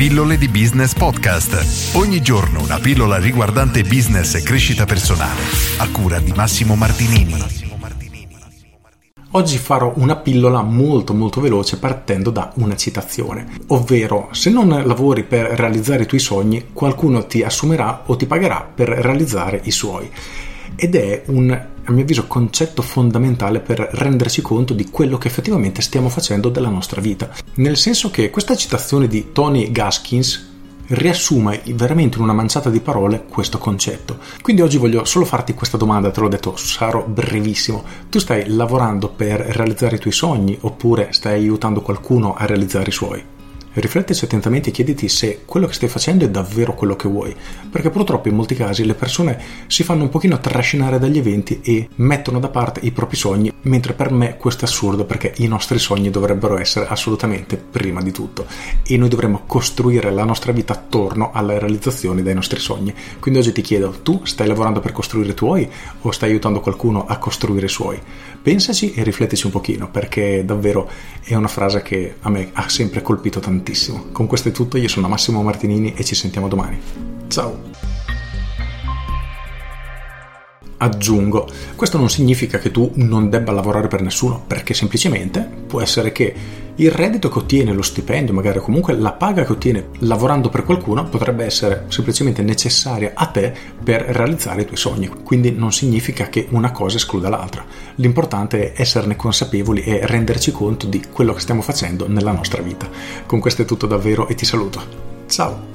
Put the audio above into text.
Pillole di Business Podcast. Ogni giorno una pillola riguardante business e crescita personale. A cura di Massimo Martinini. Oggi farò una pillola molto molto veloce partendo da una citazione, ovvero se non lavori per realizzare i tuoi sogni, qualcuno ti assumerà o ti pagherà per realizzare i suoi ed è un, a mio avviso, concetto fondamentale per renderci conto di quello che effettivamente stiamo facendo della nostra vita. Nel senso che questa citazione di Tony Gaskins riassume veramente in una manciata di parole questo concetto. Quindi oggi voglio solo farti questa domanda, te l'ho detto, sarò brevissimo. Tu stai lavorando per realizzare i tuoi sogni oppure stai aiutando qualcuno a realizzare i suoi? Rifletteci attentamente e chiediti se quello che stai facendo è davvero quello che vuoi, perché purtroppo in molti casi le persone si fanno un pochino trascinare dagli eventi e mettono da parte i propri sogni, mentre per me questo è assurdo perché i nostri sogni dovrebbero essere assolutamente prima di tutto e noi dovremmo costruire la nostra vita attorno alla realizzazione dei nostri sogni. Quindi oggi ti chiedo, tu stai lavorando per costruire i tuoi o stai aiutando qualcuno a costruire i suoi? Pensaci e riflettici un pochino perché davvero è una frase che a me ha sempre colpito tantissimo tantissimo. Con questo è tutto, io sono Massimo Martinini e ci sentiamo domani. Ciao! Aggiungo, questo non significa che tu non debba lavorare per nessuno, perché semplicemente può essere che il reddito che ottiene, lo stipendio, magari comunque la paga che ottiene lavorando per qualcuno potrebbe essere semplicemente necessaria a te per realizzare i tuoi sogni. Quindi non significa che una cosa escluda l'altra. L'importante è esserne consapevoli e renderci conto di quello che stiamo facendo nella nostra vita. Con questo è tutto davvero e ti saluto. Ciao!